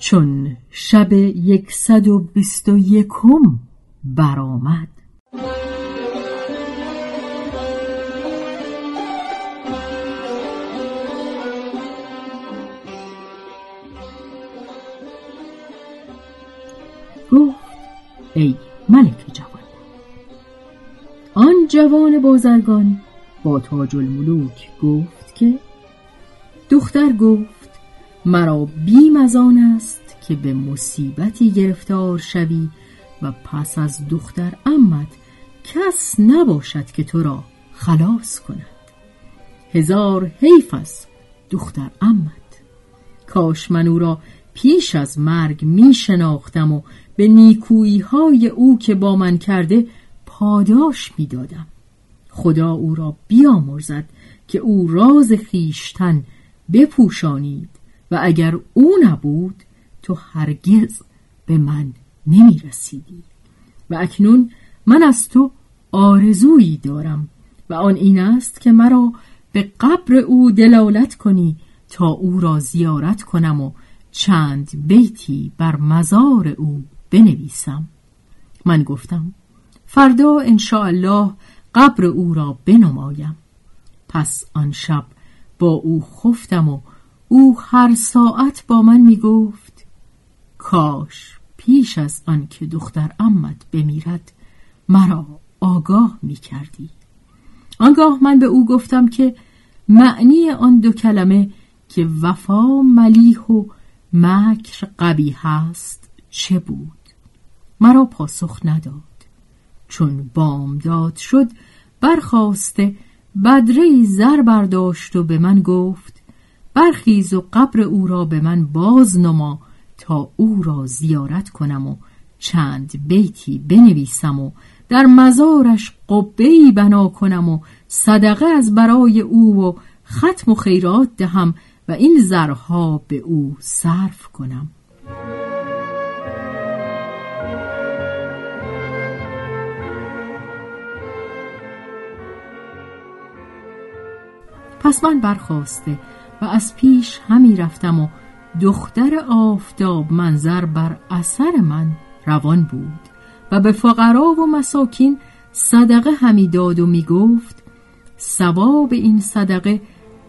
چون شب یکصد و بیست و یکم برآمد. گفت ای ملک جوان آن جوان بازرگان با تاج الملوک گفت که دختر گفت مرا بیم از آن است که به مصیبتی گرفتار شوی و پس از دختر امت کس نباشد که تو را خلاص کند. هزار حیف است دختر امت. کاش من او را پیش از مرگ می شناختم و به نیکویی های او که با من کرده پاداش می دادم. خدا او را بیامرزد که او راز خیشتن بپوشانید. و اگر او نبود تو هرگز به من نمی رسیدی و اکنون من از تو آرزویی دارم و آن این است که مرا به قبر او دلالت کنی تا او را زیارت کنم و چند بیتی بر مزار او بنویسم. من گفتم فردا الله قبر او را بنمایم. پس آن شب با او خفتم و او هر ساعت با من می گفت کاش پیش از آن که دختر امت بمیرد مرا آگاه می کردی آنگاه من به او گفتم که معنی آن دو کلمه که وفا ملیح و مکر قبی هست چه بود؟ مرا پاسخ نداد. چون بامداد شد برخواسته بدره زر برداشت و به من گفت برخیز و قبر او را به من باز نما تا او را زیارت کنم و چند بیتی بنویسم و در مزارش قبهی بنا کنم و صدقه از برای او و ختم و خیرات دهم و این زرها به او صرف کنم. پس من برخواسته و از پیش همی رفتم و دختر آفتاب منظر بر اثر من روان بود و به فقرا و مساکین صدقه همی داد و می گفت ثواب این صدقه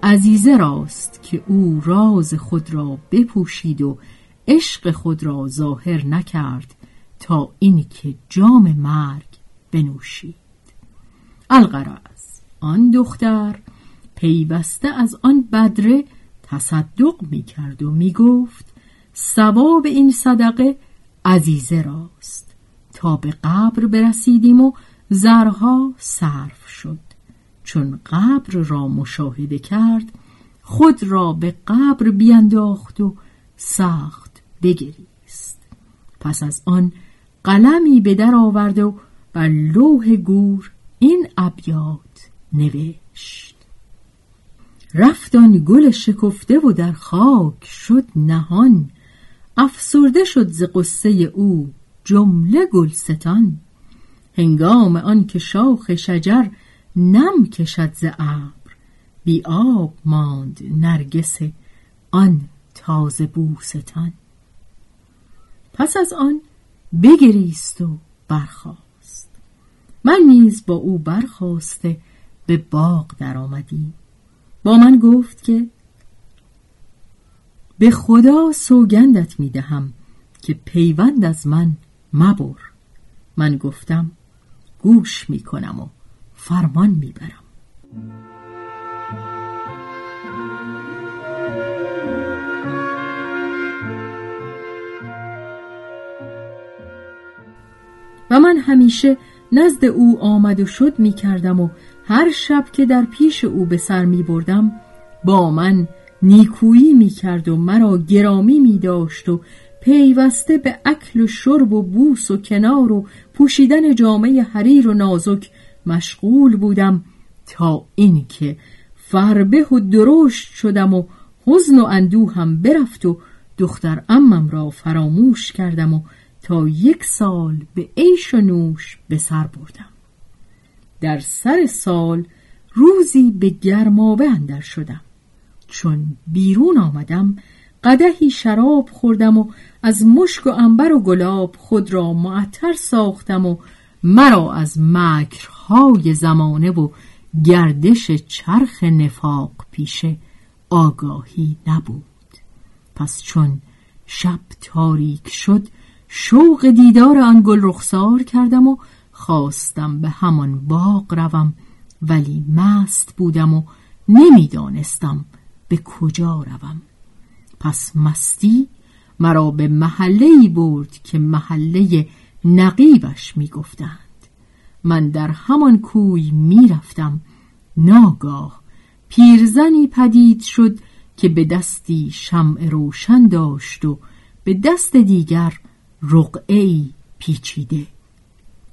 عزیزه راست که او راز خود را بپوشید و عشق خود را ظاهر نکرد تا اینکه جام مرگ بنوشید. الغرض آن دختر پیوسته از آن بدره تصدق می کرد و می گفت ثواب این صدقه عزیزه راست. تا به قبر برسیدیم و زرها صرف شد. چون قبر را مشاهده کرد خود را به قبر بینداخت و سخت بگریست. پس از آن قلمی به در آورد و بر لوح گور این ابیات نوشت. رفت آن گل شکفته و در خاک شد نهان. افسرده شد ز قصه او جمله گلستان. هنگام آن که شاخ شجر نم کشد ز ابر بی آب ماند نرگس آن تازه بوستان. پس از آن بگریست و برخاست. من نیز با او برخواسته به باغ درآمدیم. با من گفت که به خدا سوگندت می دهم که پیوند از من مبر. من گفتم گوش می کنم و فرمان می برم و من همیشه نزد او آمد و شد می کردم و هر شب که در پیش او به سر می بردم با من نیکویی می کرد و مرا گرامی می داشت و پیوسته به اکل و شرب و بوس و کنار و پوشیدن جامعه حریر و نازک مشغول بودم تا اینکه فربه و درشت شدم و حزن و اندوه هم برفت و دختر امم را فراموش کردم و تا یک سال به عیش و نوش به سر بردم. در سر سال روزی به گرمابه اندر شدم. چون بیرون آمدم قدهی شراب خوردم و از مشک و انبر و گلاب خود را معطر ساختم و مرا از مکرهای زمانه و گردش چرخ نفاق پیشه آگاهی نبود. پس چون شب تاریک شد شوق دیدار آن گل رخسار کردم و خواستم به همان باغ روم ولی مست بودم و نمی‌دانستم به کجا روم. پس مستی مرا به محله برد که محله نقیبش می‌گفتند. من در همان کوی می‌رفتم. ناگاه پیرزنی پدید شد که به دستی شمع روشن داشت و به دست دیگر رقعی پیچیده.